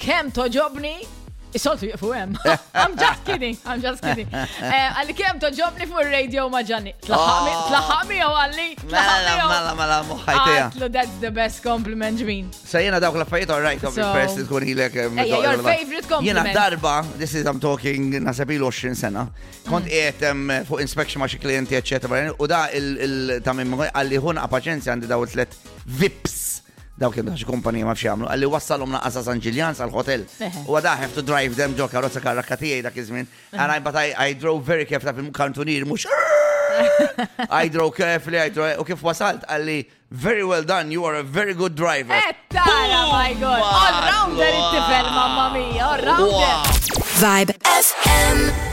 Kemm toġobni Is-soltu jifu hemm. I'm just kidding, I'm just kidding. Eh, għalli kem toġobni fuq il-radio ma ġanni. Tlaħami, oh. tlaħami jew għalli. Mela, mela, mela, muħajtija. Għatlu, that's the best compliment ġmin. Sajjena dawk l-affarijiet all right, obvi pers li tkun ilek. Eh, eh, your favorite compliment. Jena darba, this is I'm talking, nasab ilu 20 sena, kont mm. qiegħed fuq inspection ma xi klienti, eccetera, u da il-tamim għalli ħun paċenzja għandi daw tlet vips dawk li xi kumpanija ma jagħmlu, għalli wassalhom laqgħa sa San Ġiljan sal-hotel. U għada have to drive them ġo karozza karrakka tiegħi dak iż-żmien. And I but I, I drove very carefully taf il-kantunier mhux I drove carefully, I drove u kif wasalt għalli very well done, you are a very good driver. Ettara, eh, my God. All rounder it-tifel, mamma mia, all rounder. Vibe FM.